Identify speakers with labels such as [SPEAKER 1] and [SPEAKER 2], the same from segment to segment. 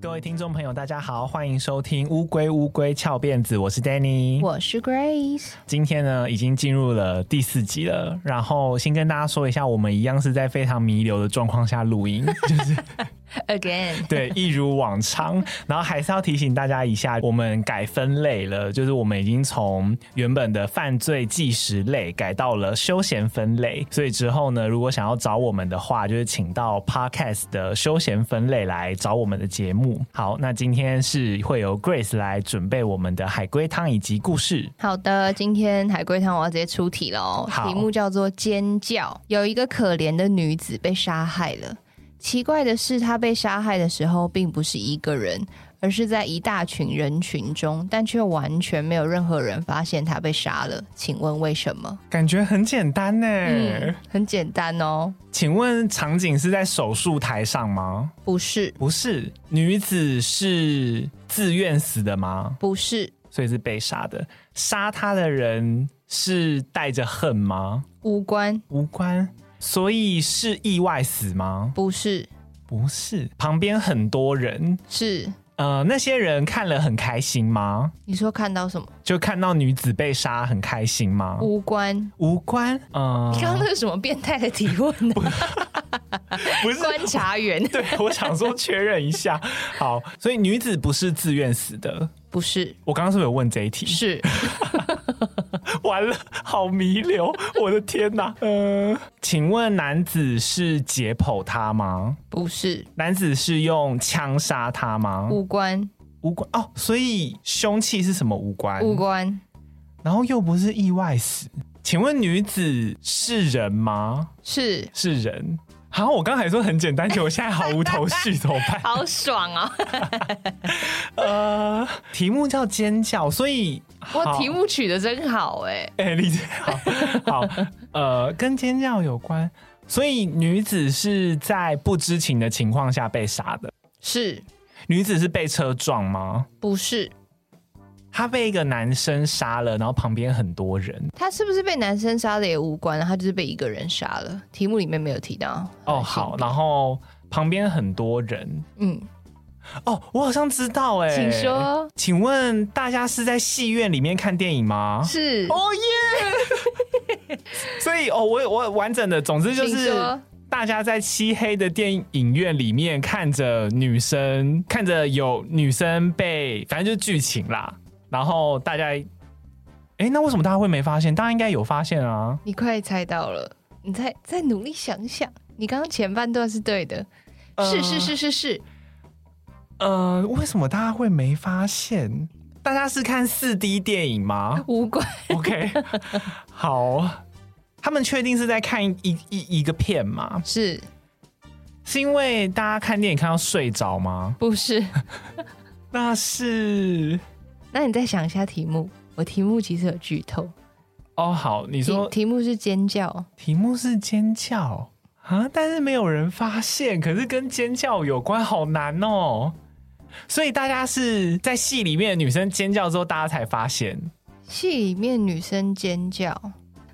[SPEAKER 1] 各位听众朋友，大家好，欢迎收听《乌龟乌龟翘辫子》，我是 Danny，
[SPEAKER 2] 我是 Grace。
[SPEAKER 1] 今天呢，已经进入了第四集了。然后先跟大家说一下，我们一样是在非常弥留的状况下录音，就是
[SPEAKER 2] Again，
[SPEAKER 1] 对，一如往常。然后还是要提醒大家一下，我们改分类了，就是我们已经从原本的犯罪纪实类改到了休闲分类。所以之后呢，如果想要找我们的话，就是请到 Podcast 的休闲分类来找我们的节目。好，那今天是会由 Grace 来准备我们的海龟汤以及故事。
[SPEAKER 2] 好的，今天海龟汤我要直接出题了哦。题目叫做尖叫。有一个可怜的女子被杀害了，奇怪的是，他被杀害的时候并不是一个人。而是在一大群人群中，但却完全没有任何人发现他被杀了。请问为什么？
[SPEAKER 1] 感觉很简单呢？
[SPEAKER 2] 嗯，很简单哦。
[SPEAKER 1] 请问场景是在手术台上吗？
[SPEAKER 2] 不是，
[SPEAKER 1] 不是。女子是自愿死的吗？
[SPEAKER 2] 不是，
[SPEAKER 1] 所以是被杀的。杀她的人是带着恨吗？
[SPEAKER 2] 无关，
[SPEAKER 1] 无关。所以是意外死吗？
[SPEAKER 2] 不是，
[SPEAKER 1] 不是。旁边很多人
[SPEAKER 2] 是。
[SPEAKER 1] 呃，那些人看了很开心吗？
[SPEAKER 2] 你说看到什么？
[SPEAKER 1] 就看到女子被杀很开心吗？
[SPEAKER 2] 无关，
[SPEAKER 1] 无关。嗯、呃，
[SPEAKER 2] 你刚刚那是什么变态的提问呢？
[SPEAKER 1] 不是观
[SPEAKER 2] 察员。
[SPEAKER 1] 对，我想说确认一下。好，所以女子不是自愿死的。
[SPEAKER 2] 不是。
[SPEAKER 1] 我刚刚是不是有问这一题？
[SPEAKER 2] 是。
[SPEAKER 1] 完了，好弥留！我的天哪！呃，请问男子是解剖他吗？
[SPEAKER 2] 不是。男
[SPEAKER 1] 子是用枪杀他吗？
[SPEAKER 2] 无关，
[SPEAKER 1] 无关哦。所以凶器是什么？无关，
[SPEAKER 2] 无关。
[SPEAKER 1] 然后又不是意外死。请问女子是人吗？
[SPEAKER 2] 是，
[SPEAKER 1] 是人。好，我刚才说很简单，结果我现在毫无头绪，怎么办？
[SPEAKER 2] 好爽啊！
[SPEAKER 1] 呃，题目叫尖叫，所以
[SPEAKER 2] 我题目取得真好哎，
[SPEAKER 1] 哎，理解好，好，呃，跟尖叫有关，所以女子是在不知情的情况下被杀的，
[SPEAKER 2] 是
[SPEAKER 1] 女子是被车撞吗？
[SPEAKER 2] 不是。
[SPEAKER 1] 他被一个男生杀了，然后旁边很多人。
[SPEAKER 2] 他是不是被男生杀的也无关，他就是被一个人杀了。题目里面没有提到。
[SPEAKER 1] 哦，好，然后旁边很多人。嗯，哦，我好像知道哎，
[SPEAKER 2] 请说。
[SPEAKER 1] 请问大家是在戏院里面看电影吗？
[SPEAKER 2] 是。
[SPEAKER 1] 哦耶！所以哦，我我完整的，总之就是大家在漆黑的电影院里面看着女生，看着有女生被，反正就是剧情啦。然后大家，哎，那为什么大家会没发现？大家应该有发现啊！
[SPEAKER 2] 你快猜到了，你再再努力想想。你刚刚前半段是对的，呃、是是是是是。
[SPEAKER 1] 呃，为什么大家会没发现？大家是看四 D 电影吗？
[SPEAKER 2] 无关。
[SPEAKER 1] OK，好，他们确定是在看一一一个片吗？
[SPEAKER 2] 是，
[SPEAKER 1] 是因为大家看电影看到睡着吗？
[SPEAKER 2] 不是，
[SPEAKER 1] 那是。
[SPEAKER 2] 那你再想一下题目，我题目其实有剧透
[SPEAKER 1] 哦。好，你说
[SPEAKER 2] 题，题目是尖叫，
[SPEAKER 1] 题目是尖叫啊，但是没有人发现，可是跟尖叫有关，好难哦。所以大家是在戏里面的女生尖叫之后，大家才发现。
[SPEAKER 2] 戏里面女生尖叫，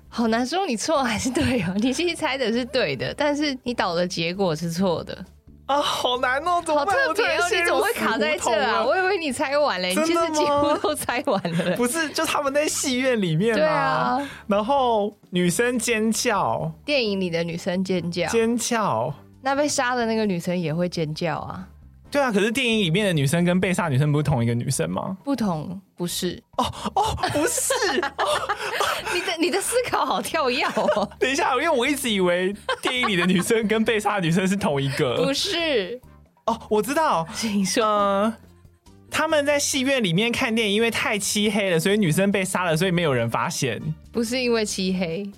[SPEAKER 2] 好难说你错还是对哦。你其实猜的是对的，但是你导的结果是错的。
[SPEAKER 1] 啊，好难哦！怎么
[SPEAKER 2] 好特别哦，你怎么会卡在这啊？我以为你猜完了，你其实几乎都猜完了。
[SPEAKER 1] 不是，就他们在戏院里面嘛。对啊。然后女生尖叫，
[SPEAKER 2] 电影里的女生尖叫，
[SPEAKER 1] 尖叫。
[SPEAKER 2] 那被杀的那个女生也会尖叫啊。
[SPEAKER 1] 对啊，可是电影里面的女生跟被杀女生不是同一个女生吗？
[SPEAKER 2] 不同，不是。
[SPEAKER 1] 哦哦，不是。哦、
[SPEAKER 2] 你的你的思考好跳跃哦。
[SPEAKER 1] 等一下，因为我一直以为电影里的女生跟被杀女生是同一个。
[SPEAKER 2] 不是。
[SPEAKER 1] 哦，我知道。
[SPEAKER 2] 请说。
[SPEAKER 1] 呃，他们在戏院里面看电影，因为太漆黑了，所以女生被杀了，所以没有人发现。
[SPEAKER 2] 不是因为漆黑。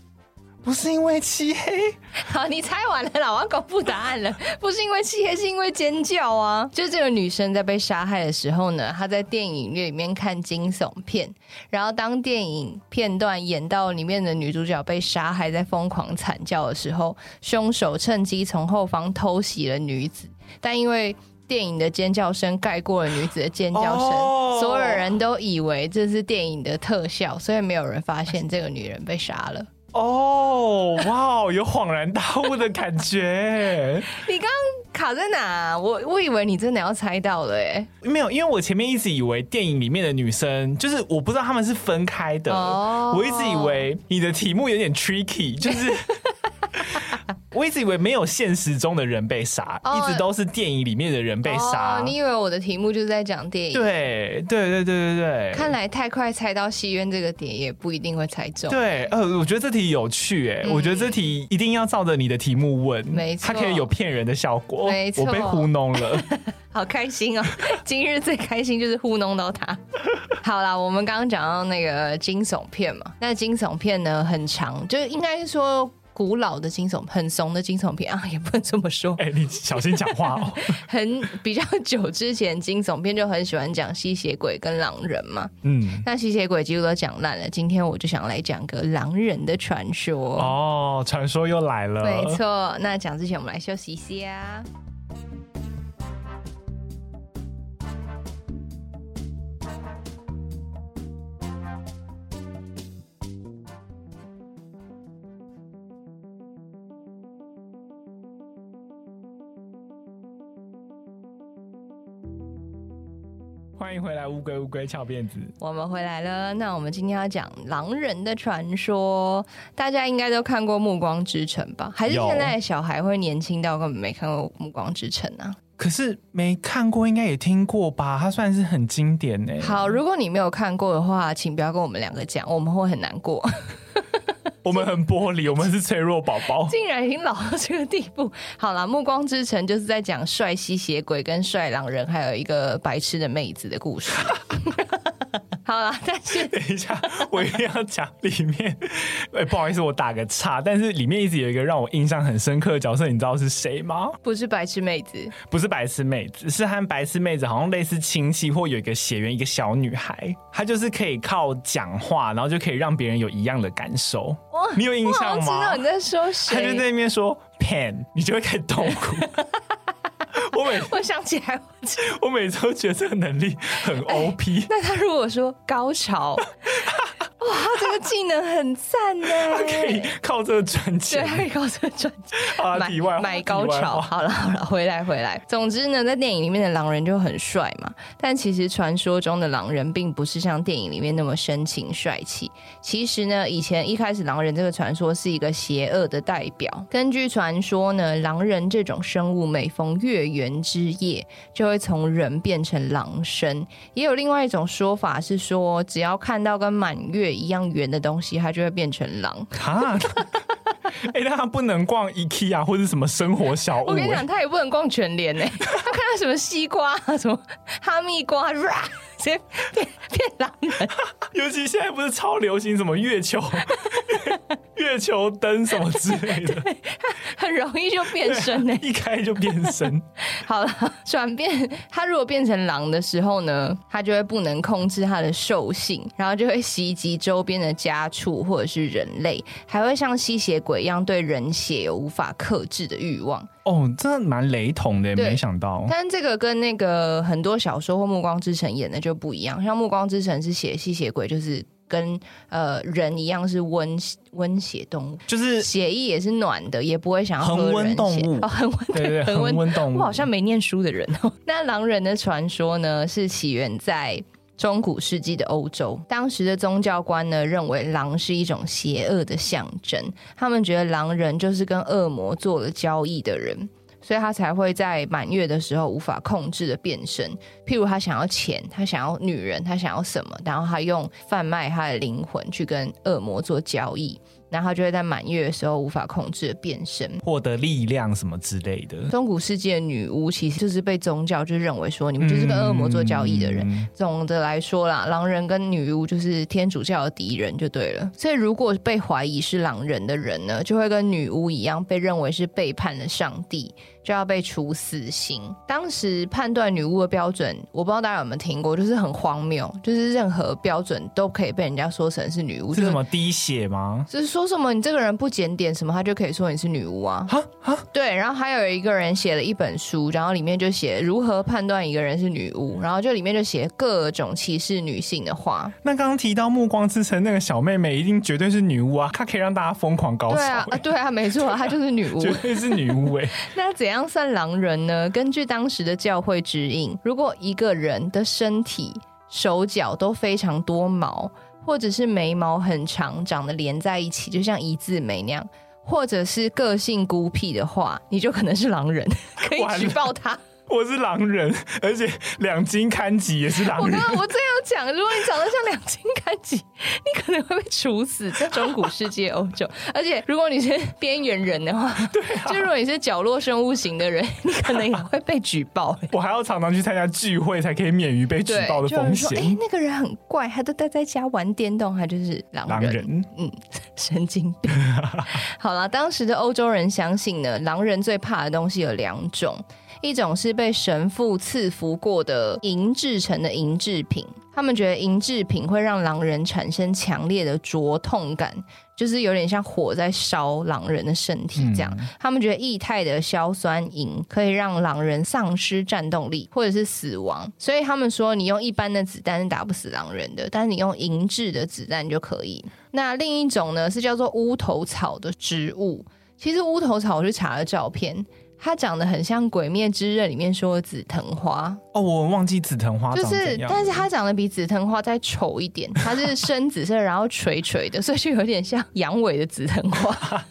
[SPEAKER 1] 不是因为漆黑，
[SPEAKER 2] 好，你猜完了，老王公布答案了。不是因为漆黑，是因为尖叫啊！就这个女生在被杀害的时候呢，她在电影院里面看惊悚片，然后当电影片段演到里面的女主角被杀害，在疯狂惨叫的时候，凶手趁机从后方偷袭了女子，但因为电影的尖叫声盖过了女子的尖叫声，哦，所有人都以为这是电影的特效，所以没有人发现这个女人被杀了。
[SPEAKER 1] 哦，哇，有恍然大悟的感觉。
[SPEAKER 2] 你刚刚卡在哪？我我以为你真的要猜到了，哎，
[SPEAKER 1] 没有，因为我前面一直以为电影里面的女生，就是我不知道他们是分开的。哦，我一直以为你的题目有点 tricky，就是。我一直以为没有现实中的人被杀，oh, 一直都是电影里面的人被杀。
[SPEAKER 2] Oh, 你以为我的题目就是在讲电影？
[SPEAKER 1] 对对对对对对。
[SPEAKER 2] 看来太快猜到戏院这个点也不一定会猜中。
[SPEAKER 1] 对，呃，我觉得这题有趣，哎、嗯，我觉得这题一定要照着你的题目问，
[SPEAKER 2] 没错，
[SPEAKER 1] 它可以有骗人的效果。
[SPEAKER 2] 没错，
[SPEAKER 1] 我被糊弄了，
[SPEAKER 2] 好开心哦！今日最开心就是糊弄到他。好啦，我们刚刚讲到那个惊悚片嘛，那惊悚片呢很长，就是应该是说。古老的惊悚，很怂的惊悚片 啊，也不能这么说。
[SPEAKER 1] 哎、欸，你小心讲话哦。
[SPEAKER 2] 很比较久之前，惊悚片就很喜欢讲吸血鬼跟狼人嘛。嗯，那吸血鬼几乎都讲烂了，今天我就想来讲个狼人的传说。
[SPEAKER 1] 哦，传说又来了。
[SPEAKER 2] 没错，那讲之前我们来休息一下。
[SPEAKER 1] 欢迎回来，乌龟乌龟翘辫子。
[SPEAKER 2] 我们回来了，那我们今天要讲狼人的传说。大家应该都看过《暮光之城》吧？还是现在的小孩会年轻到根本没看过《暮光之城》啊？
[SPEAKER 1] 可是没看过，应该也听过吧？它算是很经典呢。
[SPEAKER 2] 好，如果你没有看过的话，请不要跟我们两个讲，我们会很难过。
[SPEAKER 1] 我们很玻璃，我们是脆弱宝宝，
[SPEAKER 2] 竟然已经老到这个地步。好了，《暮光之城》就是在讲帅吸血鬼跟帅狼人，还有一个白痴的妹子的故事。好了，但是
[SPEAKER 1] 等一下，我一定要讲里面。哎、欸，不好意思，我打个岔。但是里面一直有一个让我印象很深刻的角色，你知道是谁吗？
[SPEAKER 2] 不是白痴妹子，
[SPEAKER 1] 不是白痴妹子，是和白痴妹子好像类似亲戚，或有一个血缘，一个小女孩，她就是可以靠讲话，然后就可以让别人有一样的感受。哇，你有印象吗？
[SPEAKER 2] 我知道你在说谁。
[SPEAKER 1] 她就在那边说 “pen”，你就会开始痛苦。我每
[SPEAKER 2] 我想起来
[SPEAKER 1] 我，每次都觉得这个能力很 OP。
[SPEAKER 2] 欸，那他如果说高潮？哇，这个技能很赞呢！
[SPEAKER 1] 他可以靠这个赚钱，
[SPEAKER 2] 对，可以靠这个赚钱。
[SPEAKER 1] 啊，买
[SPEAKER 2] 买高潮。好了好了，回来回来。总之呢，在电影里面的狼人就很帅嘛，但其实传说中的狼人并不是像电影里面那么深情帅气。其实呢，以前一开始狼人这个传说是一个邪恶的代表。根据传说呢，狼人这种生物每逢月圆之夜就会从人变成狼身。也有另外一种说法是说，只要看到跟满月一样圆的东西，它就会变成狼。哈，
[SPEAKER 1] 哎、欸，那他不能逛 IKEA 或者什么生活小物。
[SPEAKER 2] 我跟你讲，他也不能逛全联呢。他看到什么西瓜、什么哈密瓜，直接变变狼人。
[SPEAKER 1] 尤其现在不是超流行什么月球、月球灯什么之类的，
[SPEAKER 2] 很容易就变身呢。
[SPEAKER 1] 一开就变身。
[SPEAKER 2] 好了，转变，他如果变成狼的时候呢，他就会不能控制他的兽性，然后就会袭击周边的家畜或者是人类，还会像吸血鬼一样对人血有无法克制的欲望。
[SPEAKER 1] 哦，真的蛮雷同的，没想到。
[SPEAKER 2] 但这个跟那个很多小说或《暮光之城》演的就不一样，像《暮光之城》是写吸血鬼，就是跟呃人一样是温温血动物，就是血液也是暖的，也不会想要喝人血。
[SPEAKER 1] 恒温动物
[SPEAKER 2] 哦，恒温
[SPEAKER 1] 对对，恒温动物。
[SPEAKER 2] 我好像没念书的人哦。那狼人的传说呢，是起源在。中古世纪的欧洲，当时的宗教官呢，认为狼是一种邪恶的象征，他们觉得狼人就是跟恶魔做了交易的人，所以他才会在满月的时候无法控制的变身。譬如他想要钱，他想要女人，他想要什么，然后他用贩卖他的灵魂去跟恶魔做交易。然后就会在满月的时候无法控制的变身，
[SPEAKER 1] 获得力量什么之类的。
[SPEAKER 2] 中古世界女巫其实就是被宗教就认为说，你们就是跟恶魔做交易的人。嗯、总的来说啦，狼人跟女巫就是天主教的敌人就对了。所以如果被怀疑是狼人的人呢，就会跟女巫一样被认为是背叛了上帝。就要被处死刑。当时判断女巫的标准，我不知道大家有没有听过，就是很荒谬，就是任何标准都可以被人家说成是女巫。
[SPEAKER 1] 是什么滴血吗？
[SPEAKER 2] 就是说什么你这个人不检点什么，他就可以说你是女巫啊？哈哈。对，然后还有一个人写了一本书，然后里面就写如何判断一个人是女巫，然后就里面就写各种歧视女性的话。
[SPEAKER 1] 那刚刚提到《暮光之城》那个小妹妹，一定绝对是女巫啊！她可以让大家疯狂高潮。
[SPEAKER 2] 对啊，对啊，没错，她就是女巫，
[SPEAKER 1] 绝对是女巫哎。
[SPEAKER 2] 那怎样算狼人呢？根据当时的教会指引，如果一个人的身体、手脚都非常多毛，或者是眉毛很长，长得连在一起，就像一字眉那样，或者是个性孤僻的话，你就可能是狼人，可以举报他。
[SPEAKER 1] 我是狼人，而且两津勘吉也是狼人。
[SPEAKER 2] 我刚刚我这样讲，如果你长得像两津勘吉，你可能会被处死在中古世界欧洲。而且如果你是边缘人的话，
[SPEAKER 1] 对啊，
[SPEAKER 2] 就如果你是角落生物型的人，你可能也会被举报。
[SPEAKER 1] 我还要常常去参加聚会，才可以免于被举报的风险。
[SPEAKER 2] 哎、欸，那个人很怪，他都待在家玩电动，他就是狼人。狼人嗯，神经病。好了，当时的欧洲人相信呢，狼人最怕的东西有两种。一种是被神父赐福过的银制成的银制品，他们觉得银制品会让狼人产生强烈的灼痛感，就是有点像火在烧狼人的身体这样。嗯、他们觉得液态的硝酸银可以让狼人丧失战斗力或者是死亡，所以他们说你用一般的子弹是打不死狼人的，但是你用银制的子弹就可以。那另一种呢是叫做乌头草的植物，其实乌头草我去查了照片。它长得很像《鬼灭之刃》里面说的紫藤花
[SPEAKER 1] 哦，我忘记紫藤花
[SPEAKER 2] 就是，但是它长得比紫藤花再丑一点，它是深紫色，然后垂垂的，所以就有点像阳痿的紫藤花。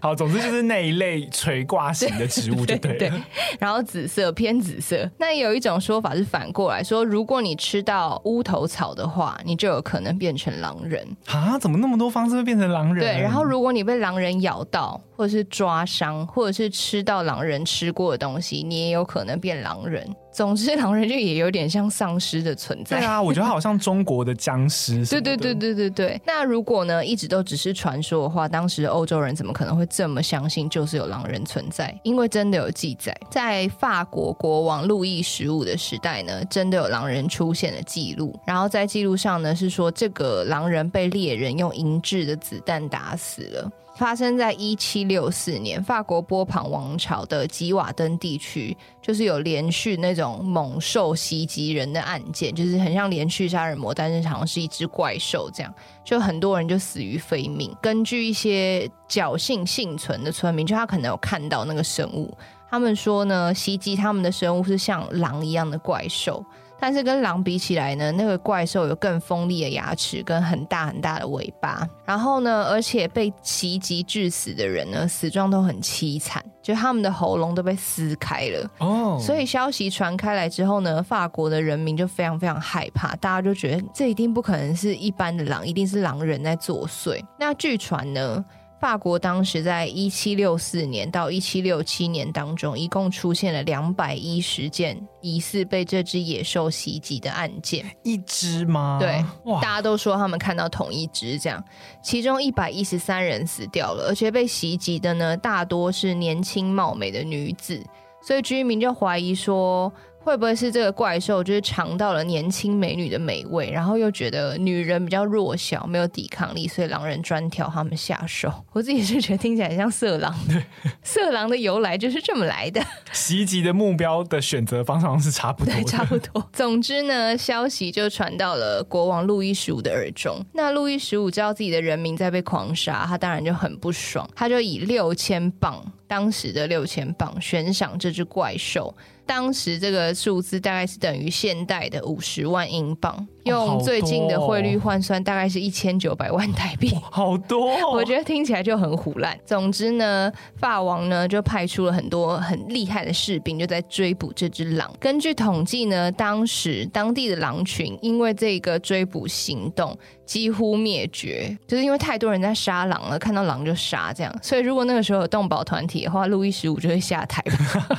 [SPEAKER 1] 好，总之就是那一类垂挂型的植物，对对对。
[SPEAKER 2] 然后紫色偏紫色，那有一种说法是反过来说，如果你吃到乌头草的话，你就有可能变成狼人
[SPEAKER 1] 啊？怎么那么多方式会变成狼人？
[SPEAKER 2] 对，然后如果你被狼人咬到，或者是抓伤，或者是吃到狼人吃过的东西，你也有可能变狼人。总之，狼人就也有点像丧尸的存在。
[SPEAKER 1] 对啊，我觉得好像中国的僵尸。
[SPEAKER 2] 对对对对对对。那如果呢，一直都只是传说的话，当时欧洲人怎么可能会这么相信就是有狼人存在？因为真的有记载，在法国国王路易十五的时代呢，真的有狼人出现的记录。然后在记录上呢，是说这个狼人被猎人用银质的子弹打死了。发生在一七六四年，法国波旁王朝的吉瓦登地区，就是有连续那种猛兽袭击人的案件，就是很像连续杀人魔，但是好像是一只怪兽这样，就很多人就死于非命。根据一些侥幸幸存的村民，就他可能有看到那个生物，他们说呢，袭击他们的生物是像狼一样的怪兽。但是跟狼比起来呢，那个怪兽有更锋利的牙齿跟很大很大的尾巴。然后呢，而且被袭击致死的人呢，死状都很凄惨，就他们的喉咙都被撕开了。哦，所以消息传开来之后呢，法国的人民就非常非常害怕，大家就觉得这一定不可能是一般的狼，一定是狼人在作祟。那据传呢，法国当时在一七六四年到一七六七年当中，一共出现了两百一十件疑似被这只野兽袭击的案件。
[SPEAKER 1] 一只
[SPEAKER 2] 吗？对，大家都说他们看到同一只，这样，其中一百一十三人死掉了，而且被袭击的呢，大多是年轻貌美的女子，所以居民就怀疑说。会不会是这个怪兽就是尝到了年轻美女的美味，然后又觉得女人比较弱小，没有抵抗力，所以狼人专挑他们下手？我自己是觉得听起来像色狼。对，色狼的由来就是这么来的。
[SPEAKER 1] 袭击的目标的选择方向是差不多，
[SPEAKER 2] 对，差不多。总之呢，消息就传到了国王路易十五的耳中。那路易十五知道自己的人民在被狂杀，他当然就很不爽，他就以六千镑。当时的六千镑悬赏这只怪兽，当时这个数字大概是等于现代的五十万英镑，用最近的汇率换算，大概是一千九百万台币，
[SPEAKER 1] 好多哦。
[SPEAKER 2] 我觉得听起来就很胡烂。总之呢，法王呢就派出了很多很厉害的士兵，就在追捕这只狼。根据统计呢，当时当地的狼群因为这个追捕行动。几乎灭绝，就是因为太多人在杀狼了，看到狼就杀这样。所以如果那个时候有动保团体的话，路易十五就会下台。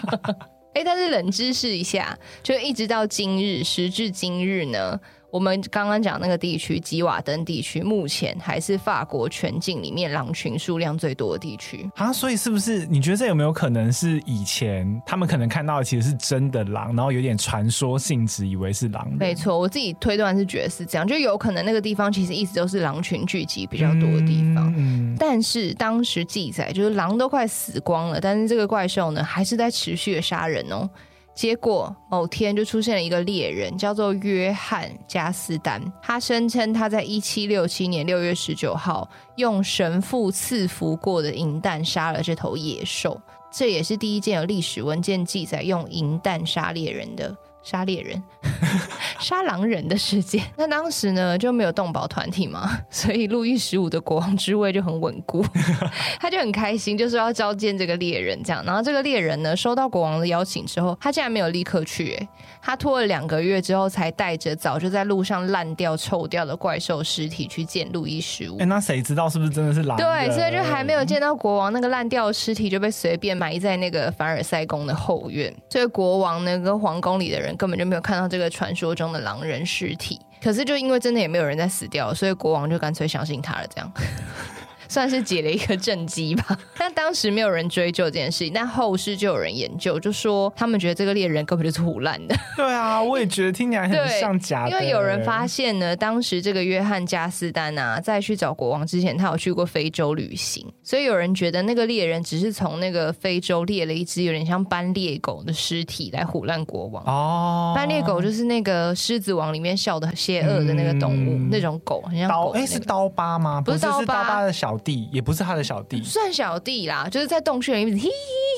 [SPEAKER 2] 哎，但是冷知识一下，就一直到今日，时至今日呢，我们刚刚讲那个地区吉瓦登地区，目前还是法国全境里面狼群数量最多的地区
[SPEAKER 1] 啊。所以是不是你觉得这有没有可能是以前他们可能看到的其实是真的狼，然后有点传说性质，以为是狼？
[SPEAKER 2] 没错，我自己推断是觉得是这样，就有可能那个地方其实一直都是狼群聚集比较多的地方。嗯，嗯，但是当时记载就是狼都快死光了，但是这个怪兽呢还是在持续的杀人哦。结果某天就出现了一个猎人，叫做约翰加斯丹。他声称他在一七六七年六月十九号用神父赐福过的银弹杀了这头野兽。这也是第一件有历史文件记载用银弹杀猎人的。杀猎人、杀狼人的事件，那当时呢就没有动保团体嘛，所以路易十五的国王之位就很稳固，他就很开心，就是要召见这个猎人这样。然后这个猎人呢收到国王的邀请之后，他竟然没有立刻去，哎，他拖了两个月之后才带着早就在路上烂掉、臭掉的怪兽尸体去见路易十五。
[SPEAKER 1] 哎，那谁知道是不是真的是狼？
[SPEAKER 2] 对，所以就还没有见到国王，那个烂掉的尸体就被随便埋在那个凡尔赛宫的后院。这个国王呢跟皇宫里的人。根本就没有看到这个传说中的狼人尸体，可是就因为真的也没有人在死掉，所以国王就干脆相信他了，这样。算是解了一个政绩吧。但当时没有人追究这件事情，但后世就有人研究，就说他们觉得这个猎人根本就是胡乱的。
[SPEAKER 1] 对啊，我也觉得听起来很像假的。
[SPEAKER 2] 因为有人发现呢，当时这个约翰加斯丹啊，在去找国王之前，他有去过非洲旅行，所以有人觉得那个猎人只是从那个非洲猎了一只有点像斑鬣狗的尸体来唬烂国王。哦，斑鬣狗就是那个狮子王里面笑得很邪恶的那个动物，嗯、那种狗，很像狗、那个。哎，
[SPEAKER 1] 是刀疤吗？
[SPEAKER 2] 不是刀疤，
[SPEAKER 1] 是刀疤的小。弟也不是他的小弟，
[SPEAKER 2] 算小弟啦，就是在洞穴里面，嘿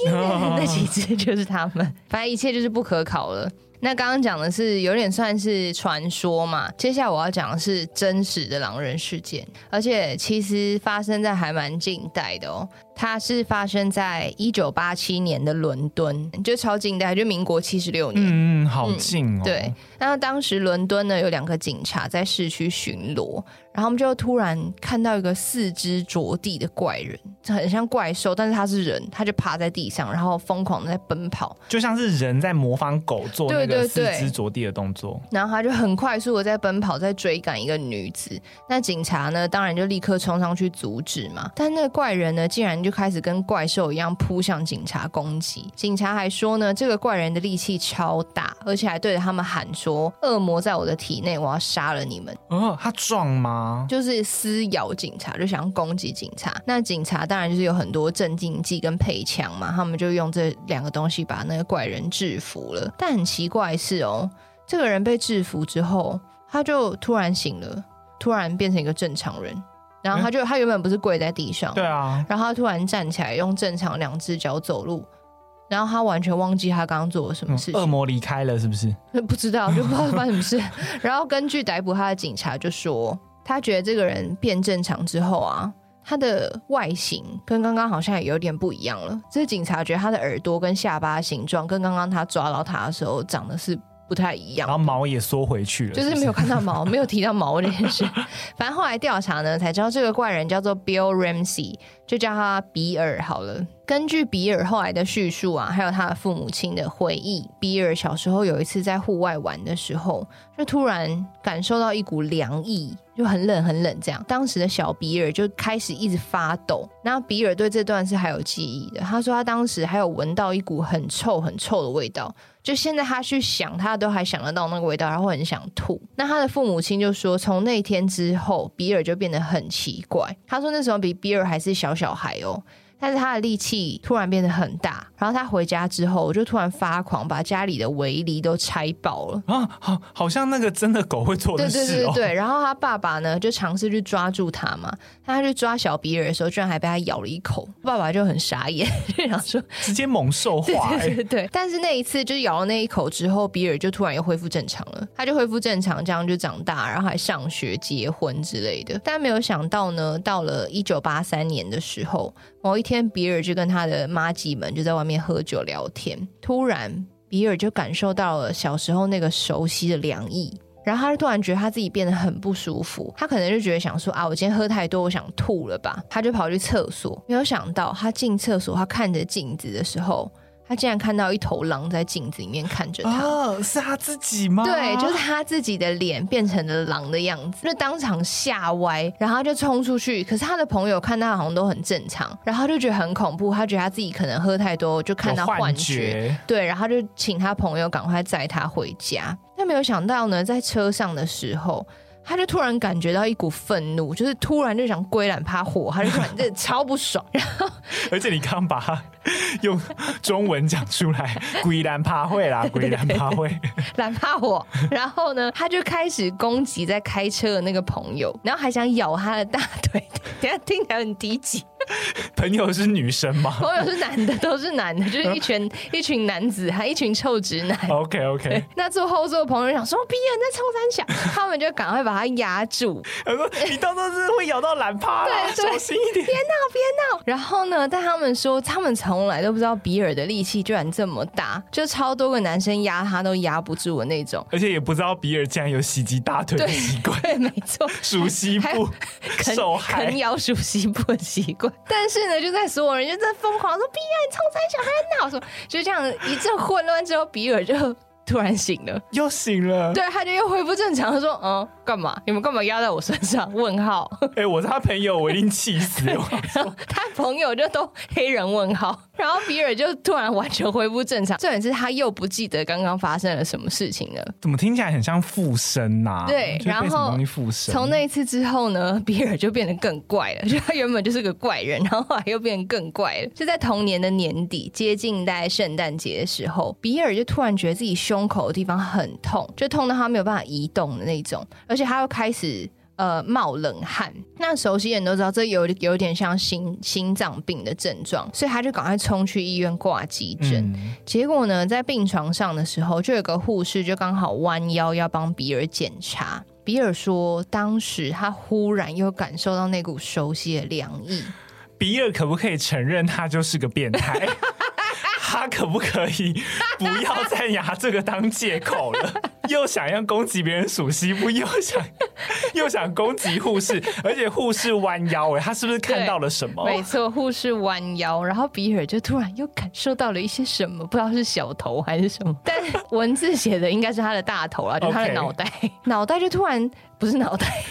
[SPEAKER 2] 嘿嘿，那 几只就是他们，反正一切就是不可考了。那刚刚讲的是有点算是传说嘛，接下来我要讲的是真实的狼人事件，而且其实发生在还蛮近代的哦。它是发生在一九八七年的伦敦，就超近代，就民国七十六年。
[SPEAKER 1] 嗯，好近哦。
[SPEAKER 2] 嗯、对，那当时伦敦呢有两个警察在市区巡逻，然后他们就突然看到一个四肢着地的怪人，很像怪兽，但是他是人，他就趴在地上，然后疯狂的在奔跑，
[SPEAKER 1] 就像是人在模仿狗做那个四肢着地的动作。对对对，
[SPEAKER 2] 然后他就很快速的在奔跑，在追赶一个女子。那警察呢，当然就立刻冲上去阻止嘛。但那个怪人呢，竟然就开始跟怪兽一样扑向警察攻击，警察还说呢，这个怪人的力气超大，而且还对着他们喊说：“恶魔在我的体内，我要杀了你们。”
[SPEAKER 1] 哦，他壮吗？
[SPEAKER 2] 就是撕咬警察，就想要攻击警察。那警察当然就是有很多镇静剂跟配枪嘛，他们就用这两个东西把那个怪人制服了。但很奇怪的是哦，这个人被制服之后，他就突然醒了，突然变成一个正常人。然后他就、欸、他原本不是跪在地上，
[SPEAKER 1] 对啊，
[SPEAKER 2] 然后他突然站起来，用正常两只脚走路，然后他完全忘记他刚刚做了什么事情。
[SPEAKER 1] 恶魔离开了是不是？
[SPEAKER 2] 不知道，就不知道发生什么事。然后根据逮捕他的警察就说，他觉得这个人变正常之后啊，他的外形跟刚刚好像也有点不一样了。这个警察觉得他的耳朵跟下巴形状跟刚刚他抓到他的时候长得是。不太一样，然
[SPEAKER 1] 后毛也缩回去了，
[SPEAKER 2] 就是没有看到毛，没有提到毛这件事。反正后来调查呢，才知道这个怪人叫做 Bill Ramsey，就叫他比尔好了。根据比尔后来的叙述啊，还有他的父母亲的回忆，比尔小时候有一次在户外玩的时候，就突然感受到一股凉意，就很冷很冷这样。当时的小比尔就开始一直发抖。然后比尔对这段是还有记忆的，他说他当时还有闻到一股很臭很臭的味道，就现在他去想，他都还想得到那个味道，然后很想吐。那他的父母亲就说，从那天之后，比尔就变得很奇怪。他说那时候比比尔还是小小孩哦。但是他的力气突然变得很大，然后他回家之后就突然发狂，把家里的围篱都拆爆了
[SPEAKER 1] 啊！好，好像那个真的狗会做的事哦。对对对对，
[SPEAKER 2] 然后他爸爸呢就尝试去抓住他嘛，他去抓小比尔的时候，居然还被他咬了一口，爸爸就很傻眼，就想说
[SPEAKER 1] 直接猛兽化。
[SPEAKER 2] 对对对对，但是那一次就是咬了那一口之后，比尔就突然又恢复正常了，他就恢复正常，这样就长大，然后还上学、结婚之类的。但没有想到呢，到了一九八三年的时候。某一天，比尔就跟他的妈吉们就在外面喝酒聊天。突然，比尔就感受到了小时候那个熟悉的凉意，然后他就突然觉得他自己变得很不舒服。他可能就觉得想说啊，我今天喝太多，我想吐了吧？他就跑去厕所。没有想到，他进厕所，他看着镜子的时候，他竟然看到一头狼在镜子里面看着他。
[SPEAKER 1] 哦，是他自己吗？
[SPEAKER 2] 对，就是他自己的脸变成了狼的样子，就当场吓歪，然后他就冲出去。可是他的朋友看他好像都很正常，然后他就觉得很恐怖，他觉得他自己可能喝太多，就看到幻觉。
[SPEAKER 1] 觉
[SPEAKER 2] 对，然后就请他朋友赶快载他回家。但没有想到呢，在车上的时候。他就突然感觉到一股愤怒，就是突然就想归懒趴火，他就突然就超不爽。然后，
[SPEAKER 1] 而且你刚把他用中文讲出来，归兰怕会啦，归兰怕会，
[SPEAKER 2] 懒怕火。然后呢，他就开始攻击在开车的那个朋友，然后还想咬他的大腿。等下听起来很低级。
[SPEAKER 1] 朋友是女生吗？
[SPEAKER 2] 朋友是男的，都是男的，就是一群 一群男子，还一群臭直男。
[SPEAKER 1] OK OK。
[SPEAKER 2] 那坐后座的朋友想说，比尔在冲三小，他们就赶快把他压住。
[SPEAKER 1] 他说：“你到时候是会咬到懒趴，对，小心一点，
[SPEAKER 2] 别闹别闹。”然后呢，但他们说，他们从来都不知道比尔的力气居然这么大，就超多个男生压他都压不住的那种，
[SPEAKER 1] 而且也不知道比尔竟然有袭击大腿的习惯。
[SPEAKER 2] 对，没错，
[SPEAKER 1] 熟悉部受害，
[SPEAKER 2] 啃咬熟悉部的习惯。但是呢，就在所有人就在疯狂说：“比尔，你冲三小还在闹什么？”就这样一阵混乱之后，比尔就。突然醒了，
[SPEAKER 1] 又醒了，
[SPEAKER 2] 对，他就又恢复正常。他说：“嗯，干嘛？你们干嘛压在我身上？”问号。
[SPEAKER 1] 哎、欸，我是他朋友，我一定气死
[SPEAKER 2] 他朋友就都黑人问号。然后比尔就突然完全恢复正常。重点是他又不记得刚刚发生了什么事情了。
[SPEAKER 1] 怎么听起来很像附身呐、啊？
[SPEAKER 2] 对，然后从那一次之后呢，比尔就变得更怪了。就他原本就是个怪人，然后后来又变得更怪了。就在同年的年底，接近大概圣诞节的时候，比尔就突然觉得自己胸。胸口的地方很痛，就痛到他没有办法移动的那种，而且他又开始呃冒冷汗。那熟悉人都知道，这有有点像心心脏病的症状，所以他就赶快冲去医院挂急诊。嗯、结果呢，在病床上的时候，就有个护士就刚好弯腰要帮比尔检查。比尔说，当时他忽然又感受到那股熟悉的凉意。
[SPEAKER 1] 比尔可不可以承认他就是个变态？他可不可以不要再拿这个当借口了？又想要攻击别人属西部，又想又想攻击护士，而且护士弯腰，哎，他是不是看到了什么？
[SPEAKER 2] 没错，护士弯腰，然后比尔就突然又感受到了一些什么，不知道是小头还是什么，但文字写的应该是他的大头啊，就是他的脑袋，Okay. 脑袋就突然不是脑袋，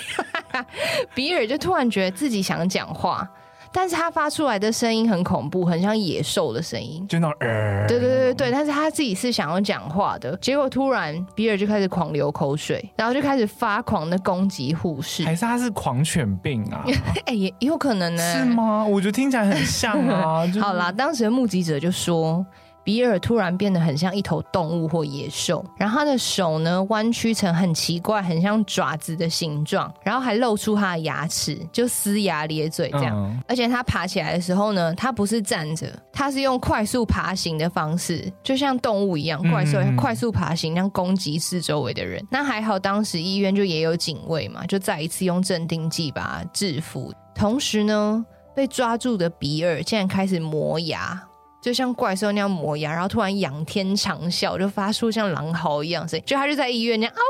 [SPEAKER 2] 比尔就突然觉得自己想讲话。但是他发出来的声音很恐怖，很像野兽的声音，
[SPEAKER 1] 就那种呃，
[SPEAKER 2] 对对对对，但是他自己是想要讲话的，结果突然比尔就开始狂流口水，然后就开始发狂的攻击护士，
[SPEAKER 1] 还是他是狂犬病啊？
[SPEAKER 2] 哎、欸，也有可能呢？
[SPEAKER 1] 是吗？我觉得听起来很像啊。就是、
[SPEAKER 2] 好啦，当时的目击者就说。比尔突然变得很像一头动物或野兽，然后他的手呢弯曲成很奇怪、很像爪子的形状，然后还露出他的牙齿，就龇牙咧嘴这样。嗯、而且他爬起来的时候呢，他不是站着，他是用快速爬行的方式，就像动物一样，快速、嗯、快速爬行，这样攻击四周围的人。那还好，当时医院就也有警卫嘛，就再一次用镇定剂把他制服。同时呢，被抓住的比尔竟然开始磨牙。就像怪兽那样磨牙，然后突然仰天长啸，就发出像狼嚎一样声音。就他就在医院那样啊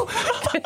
[SPEAKER 2] 呜，对，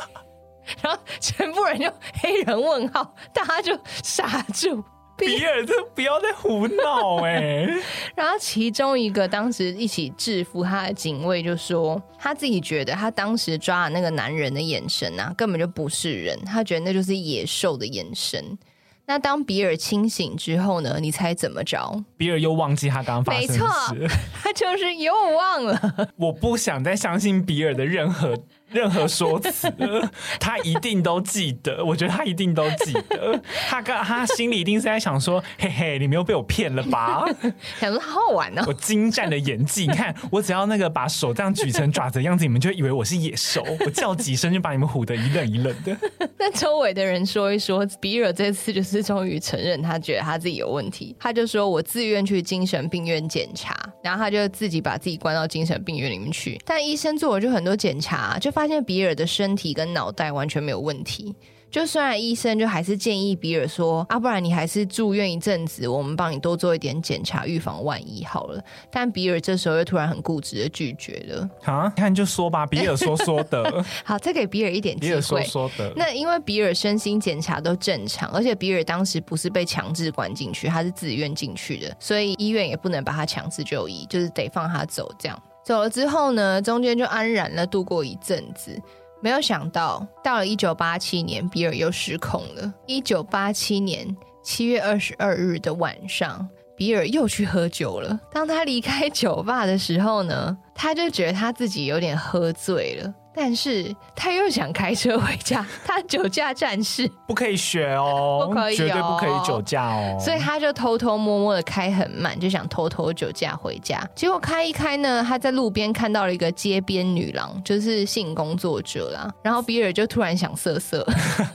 [SPEAKER 2] 然后全部人就黑人问号，大家就傻住。
[SPEAKER 1] 比尔，这不要再胡闹哎！
[SPEAKER 2] 然后其中一个当时一起制服他的警卫就说，他自己觉得他当时抓的那个男人的眼神啊，根本就不是人，他觉得那就是野兽的眼神。那当比尔清醒之后呢？你猜怎么着？
[SPEAKER 1] 比尔又忘记他刚刚发生的事。没错，
[SPEAKER 2] 他就是又忘了。
[SPEAKER 1] 我不想再相信比尔的任何。任何说辞，他一定都记得。我觉得他一定都记得。他刚他心里一定是在想说：“嘿嘿，你们又被我骗了吧？”
[SPEAKER 2] 想说好好玩呢。
[SPEAKER 1] 我精湛的演技，你看，我只要那个把手这样举成爪子的样子，你们就以为我是野兽。我叫几声就把你们唬得一愣一愣的。
[SPEAKER 2] 那周围的人说一说，比尔这次就是终于承认他觉得他自己有问题。他就说：“我自愿去精神病院检查。”然后他就自己把自己关到精神病院里面去。但医生做了就很多检查，就。发现比尔的身体跟脑袋完全没有问题，就虽然医生就还是建议比尔说啊，不然你还是住院一阵子，我们帮你多做一点检查，预防万一好了。但比尔这时候又突然很固执的拒绝了。
[SPEAKER 1] 啊，看就说吧，比尔说说的。
[SPEAKER 2] 好，再给比尔一点机会。
[SPEAKER 1] 比尔说说的。
[SPEAKER 2] 那因为比尔身心检查都正常，而且比尔当时不是被强制关进去，他是自愿进去的，所以医院也不能把他强制就医，就是得放他走。这样走了之后呢，中间就安然了度过一阵子。没有想到，到了一九八七年，比尔又失控了。一九八七年七月二十二日的晚上，比尔又去喝酒了。当他离开酒吧的时候呢，他就觉得他自己有点喝醉了。但是他又想开车回家，他酒驾战士
[SPEAKER 1] 不可以学哦，
[SPEAKER 2] 不可以，
[SPEAKER 1] 绝对不可以酒驾哦。
[SPEAKER 2] 所以他就偷偷摸摸的开很慢，就想偷偷酒驾回家。结果开一开呢，他在路边看到了一个街边女郎，就是性工作者啦。然后比尔就突然想色色，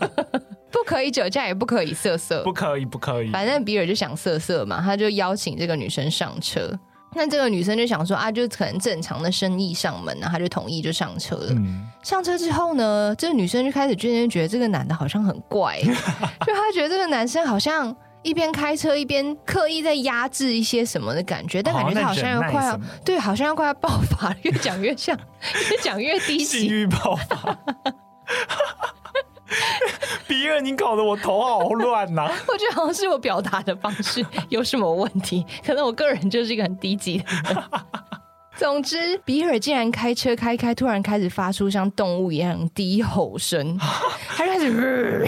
[SPEAKER 2] 不可以酒驾，也不可以色色，
[SPEAKER 1] 不可以，不可以。
[SPEAKER 2] 反正比尔就想色色嘛，他就邀请这个女生上车。那这个女生就想说啊，就可能正常的生意上门，然后她就同意就上车了。嗯、上车之后呢，这个女生就开始渐渐觉得这个男的好像很怪，就她觉得这个男生好像一边开车一边刻意在压制一些什么的感觉，但感觉他好像要快要对，好像要快要爆发，越讲越像，越讲越低级，
[SPEAKER 1] 性欲爆发。比尔，你搞得我头好乱呐、啊！
[SPEAKER 2] 我觉得好像是我表达的方式有什么问题，可能我个人就是一个很低级的人。总之，比尔竟然开车开开，突然开始发出像动物一样低吼声，他开始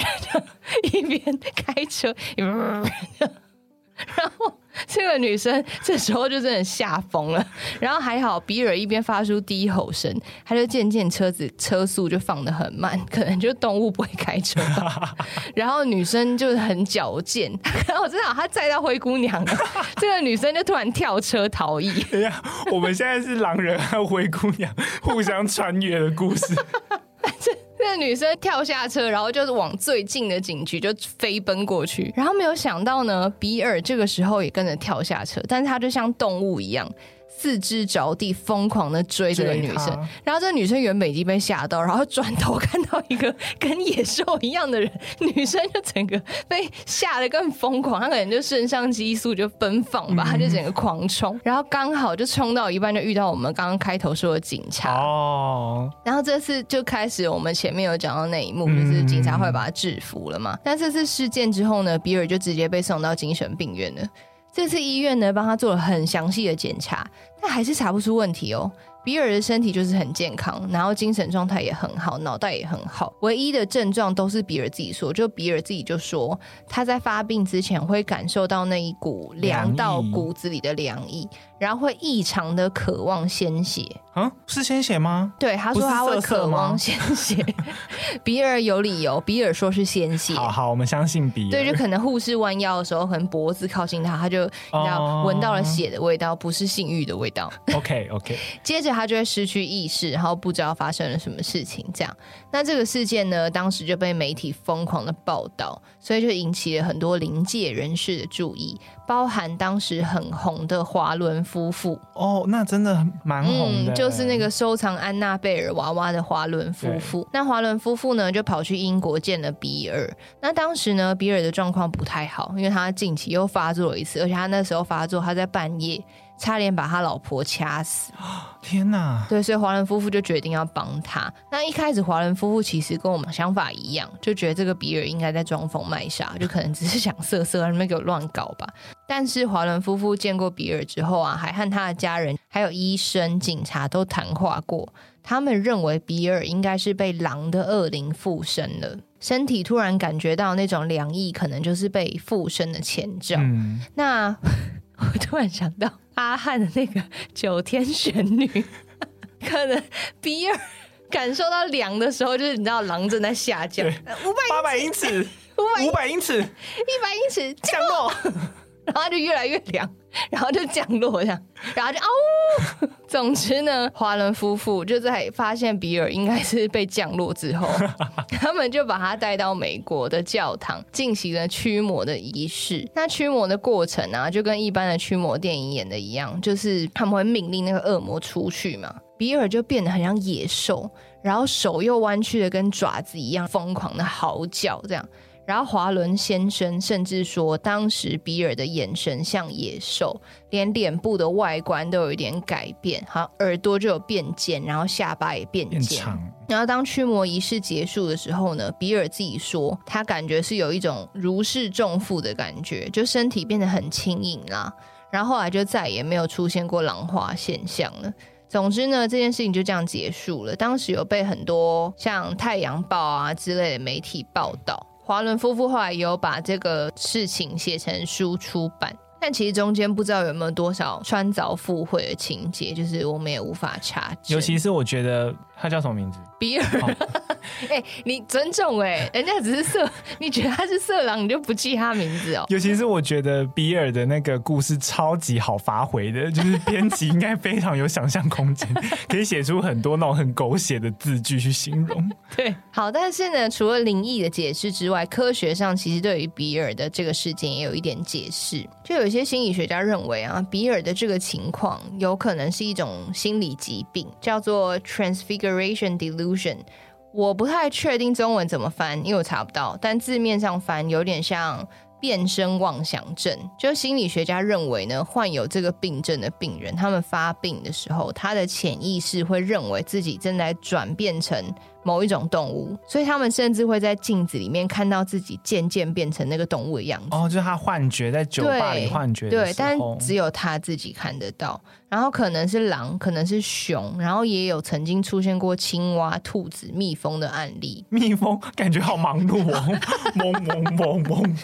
[SPEAKER 2] 一边开车，然后。这个女生这时候就真的吓疯了，然后还好比尔一边发出低吼声，他就渐渐车子车速就放得很慢，可能就动物不会开车吧。然后女生就是很矫健，然后我知道她载到灰姑娘了，这个女生就突然跳车逃逸。
[SPEAKER 1] 等一下，我们现在是狼人和灰姑娘互相穿越的故事。
[SPEAKER 2] 那个女生跳下车，然后就是往最近的警局就飞奔过去，然后没有想到呢，比尔这个时候也跟着跳下车，但是他就像动物一样。四肢着地，疯狂的追这个女生，然后这个女生原本已经被吓到，然后转头看到一个 跟野兽一样的人，女生就整个被吓得更疯狂，她可能就肾上激素就奔放吧，她就整个狂冲，然后刚好就冲到一半就遇到我们刚刚开头说的警察。哦，然后这次就开始我们前面有讲到那一幕，就是警察会把他制服了嘛，但这次事件之后呢，比尔就直接被送到精神病院了。这次医院呢，帮他做了很详细的检查，但还是查不出问题哦。比尔的身体就是很健康，然后精神状态也很好，脑袋也很好。唯一的症状都是比尔自己说，就比尔自己就说他在发病之前会感受到那一股凉到骨子里的凉意，然后会异常的渴望鲜血。
[SPEAKER 1] 啊，是鲜血吗？
[SPEAKER 2] 对，他说他会渴望鲜血。比尔有理由，比尔说是鲜血。
[SPEAKER 1] 好好，我们相信比尔。
[SPEAKER 2] 对，就可能护士弯腰的时候，可能脖子靠近他，他就你知道闻到了血的味道，不是性欲的味道。
[SPEAKER 1] OK OK。
[SPEAKER 2] 接着他就会失去意识，然后不知道发生了什么事情。这样，那这个事件呢，当时就被媒体疯狂的报道，所以就引起了很多临界人士的注意。包含当时很红的华伦夫妇
[SPEAKER 1] 哦，那真的蛮红的，
[SPEAKER 2] 嗯，就是那个收藏安娜贝尔娃娃的华伦夫妇。那华伦夫妇呢，就跑去英国见了比尔。那当时呢，比尔的状况不太好，因为他近期又发作了一次，而且他那时候发作，他在半夜。差点把他老婆掐死！
[SPEAKER 1] 天哪！
[SPEAKER 2] 对，所以华伦夫妇就决定要帮他。那一开始，华伦夫妇其实跟我们想法一样，就觉得这个比尔应该在装疯卖傻，就可能只是想色色，让你们给我乱搞吧。但是华伦夫妇见过比尔之后啊，还和他的家人、还有医生、警察都谈话过。他们认为比尔应该是被狼的恶灵附身了，身体突然感觉到那种凉意，可能就是被附身的前兆。嗯、那我突然想到。阿汉的那个九天玄女，可能比尔感受到凉的时候，就是你知道狼正在下降，五百
[SPEAKER 1] 八百英尺，五百英尺，
[SPEAKER 2] 一百英尺降落，然后就越来越凉。然后就降落这样，然后就嗷呜。总之呢，华伦夫妇就在发现比尔应该是被降落之后，他们就把他带到美国的教堂进行了驱魔的仪式。那驱魔的过程啊，就跟一般的驱魔电影演的一样，就是他们会命令那个恶魔出去嘛。比尔就变得很像野兽，然后手又弯曲的跟爪子一样，疯狂的嚎叫这样。然后华伦先生甚至说，当时比尔的眼神像野兽，连脸部的外观都有一点改变，好耳朵就有变尖，然后下巴也变尖。然后当驱魔仪式结束的时候呢，比尔自己说，他感觉是有一种如释重负的感觉，就身体变得很轻盈啦。然后后来就再也没有出现过狼化现象了。总之呢，这件事情就这样结束了。当时有被很多像《太阳报》啊之类的媒体报道。华伦夫妇后来有把这个事情写成书出版，但其实中间不知道有没有多少穿凿附会的情节，就是我们也无法查证。
[SPEAKER 1] 尤其是我觉得他叫什么名字？
[SPEAKER 2] 比尔。哎、欸，你尊重哎、欸，人家只是色，你觉得他是色狼，你就不记他名字哦。
[SPEAKER 1] 尤其是我觉得比尔的那个故事超级好发挥的，就是编辑应该非常有想象空间，可以写出很多那种很狗血的字句去形容。
[SPEAKER 2] 对，好，但是呢，除了灵异的解释之外，科学上其实对于比尔的这个事件也有一点解释。就有些心理学家认为啊，比尔的这个情况有可能是一种心理疾病，叫做 Transfiguration Delusion。我不太确定中文怎么翻，因为我查不到。但字面上翻有点像变身妄想症。就心理学家认为呢，患有这个病症的病人，他们发病的时候，他的潜意识会认为自己正在转变成。某一种动物，所以他们甚至会在镜子里面看到自己渐渐变成那个动物的样子。
[SPEAKER 1] 哦，就是他幻觉，在酒吧里幻觉。
[SPEAKER 2] 对，但只有他自己看得到。然后可能是狼，可能是熊，然后也有曾经出现过青蛙、兔子、蜜蜂的案例。
[SPEAKER 1] 蜜蜂感觉好忙碌哦，嗡嗡嗡嗡，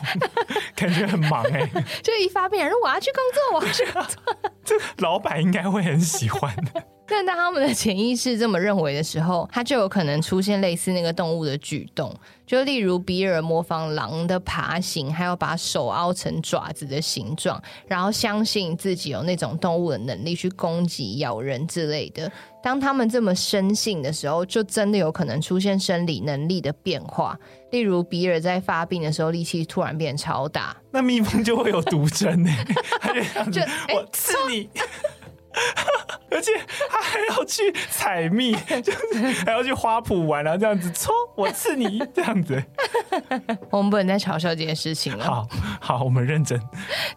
[SPEAKER 1] 感觉很忙哎。
[SPEAKER 2] 就一发病，说我要去工作，我要去工作。
[SPEAKER 1] 老板应该会很喜欢。
[SPEAKER 2] 但当他们的潜意识这么认为的时候，他就有可能出现类似那个动物的举动，就例如比尔模仿狼的爬行，还有把手凹成爪子的形状，然后相信自己有那种动物的能力去攻击、咬人之类的。当他们这么深信的时候，就真的有可能出现生理能力的变化，例如比尔在发病的时候力气突然变超大，
[SPEAKER 1] 那蜜蜂就会有毒针 呢，我刺你。而且他还要去采蜜，就是还要去花圃玩，然后这样子冲我刺你这样子。
[SPEAKER 2] 我们不能再嘲笑这件事情了。
[SPEAKER 1] 好，好，我们认真。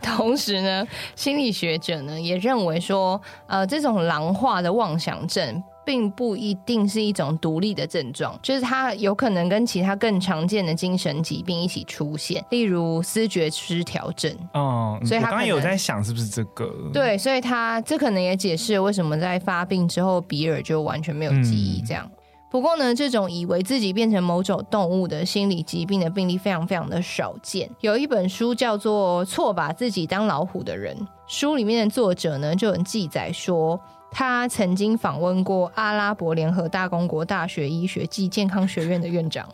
[SPEAKER 2] 同时呢，心理学者呢也认为说，呃，这种狼化的妄想症。并不一定是一种独立的症状，就是它有可能跟其他更常见的精神疾病一起出现，例如思觉失调症。
[SPEAKER 1] 哦，所以他刚刚有在想是不是这个？
[SPEAKER 2] 对，所以他这可能也解释了为什么在发病之后，比尔就完全没有记忆这样。嗯。不过呢，这种以为自己变成某种动物的心理疾病的病例非常非常的少见。有一本书叫做《错把自己当老虎的人》，书里面的作者呢就有记载说。他曾经访问过阿拉伯联合大公国大学医学暨健康学院的院长，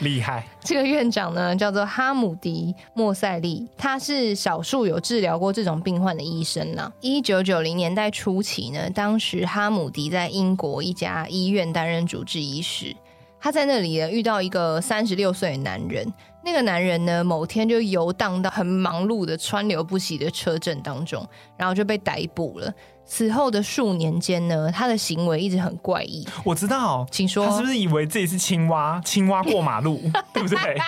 [SPEAKER 1] 厉害。
[SPEAKER 2] 这个院长呢叫做哈姆迪·莫塞利，他是少数有治疗过这种病患的医生呢。一九九零年代初期呢，当时哈姆迪在英国一家医院担任主治医师，他在那里呢遇到一个三十六岁的男人。那个男人呢，某天就游荡到很忙碌的川流不息的车阵当中，然后就被逮捕了。此后的数年间呢，他的行为一直很怪异。
[SPEAKER 1] 我知道，
[SPEAKER 2] 请说，
[SPEAKER 1] 他是不是以为自己是青蛙？青蛙过马路，对不对？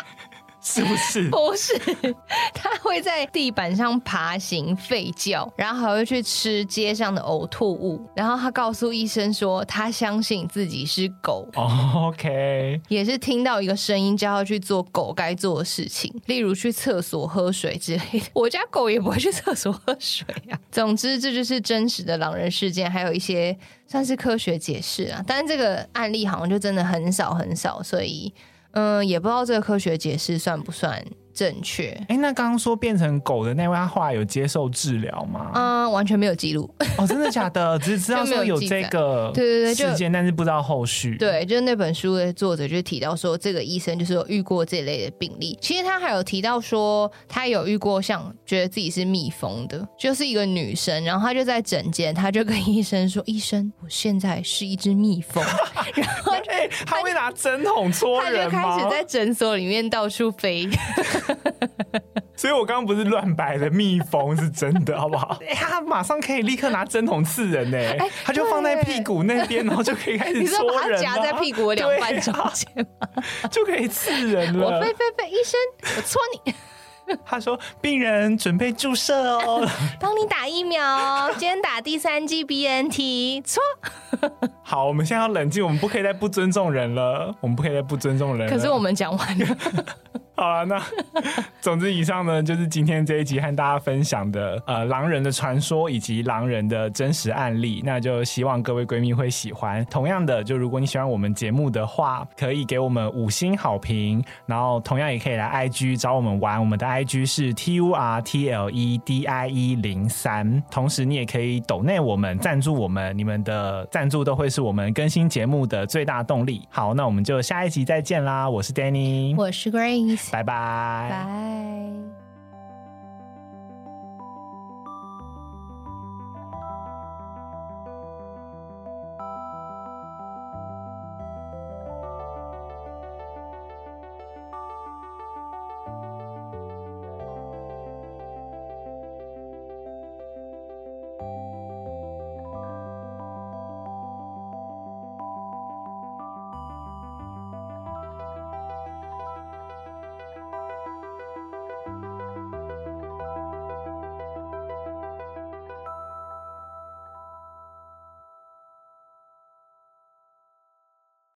[SPEAKER 1] 是不是？
[SPEAKER 2] 不是，他会在地板上爬行、吠叫，然后还会去吃街上的呕吐物。然后他告诉医生说，他相信自己是狗。
[SPEAKER 1] OK，
[SPEAKER 2] 也是听到一个声音叫他去做狗该做的事情，例如去厕所喝水之类的。我家狗也不会去厕所喝水啊。总之，这就是真实的狼人事件，还有一些算是科学解释啊。但是这个案例好像就真的很少很少，所以。嗯，也不知道这个科学解释算不算正确？
[SPEAKER 1] 哎，那刚刚说变成狗的那位，他后来有接受治疗吗？
[SPEAKER 2] 嗯，完全没有记录。
[SPEAKER 1] 哦，真的假的？只是知道说有这个对对对事件，但是不知道后续。
[SPEAKER 2] 对，就是那本书的作者就提到说，这个医生就是有遇过这类的病例。其实他还有提到说，他有遇过像觉得自己是蜜蜂的，就是一个女生，然后他就在诊间，他就跟医生说：“医生，我现在是一只蜜蜂。”然后
[SPEAKER 1] 哎，他会拿针筒戳人吗？
[SPEAKER 2] 他就开始在诊所里面到处飞。
[SPEAKER 1] 所以我刚刚不是乱摆的，蜜蜂是真的，好不好？哎，他马上可以立刻拿针筒刺人呢，他就放在屁股那边，然后就可以开始戳人。
[SPEAKER 2] 夹在屁股的两半中间
[SPEAKER 1] 就可以刺人了。
[SPEAKER 2] 我飞飞飞，医生，我戳你。
[SPEAKER 1] 他说：“病人准备注射哦，
[SPEAKER 2] 帮你打疫苗，今天打第三剂 BNT，错。
[SPEAKER 1] 好，我们现在要冷静，我们不可以再不尊重人了，我们不可以再不尊重人了。
[SPEAKER 2] 可是我们讲完了。”
[SPEAKER 1] 好了，那 总之以上呢，就是今天这一集和大家分享的呃狼人的传说以及狼人的真实案例。那就希望各位闺蜜会喜欢。同样的，就如果你喜欢我们节目的话，可以给我们五星好评。然后同样也可以来 IG 找我们玩，我们的 IG 是 T U R T L E D I E 零三。同时你也可以抖内我们赞助我们，你们的赞助都会是我们更新节目的最大动力。好，那我们就下一集再见啦！我是 Danny，
[SPEAKER 2] 我是 Grace。
[SPEAKER 1] 拜拜。
[SPEAKER 2] 拜。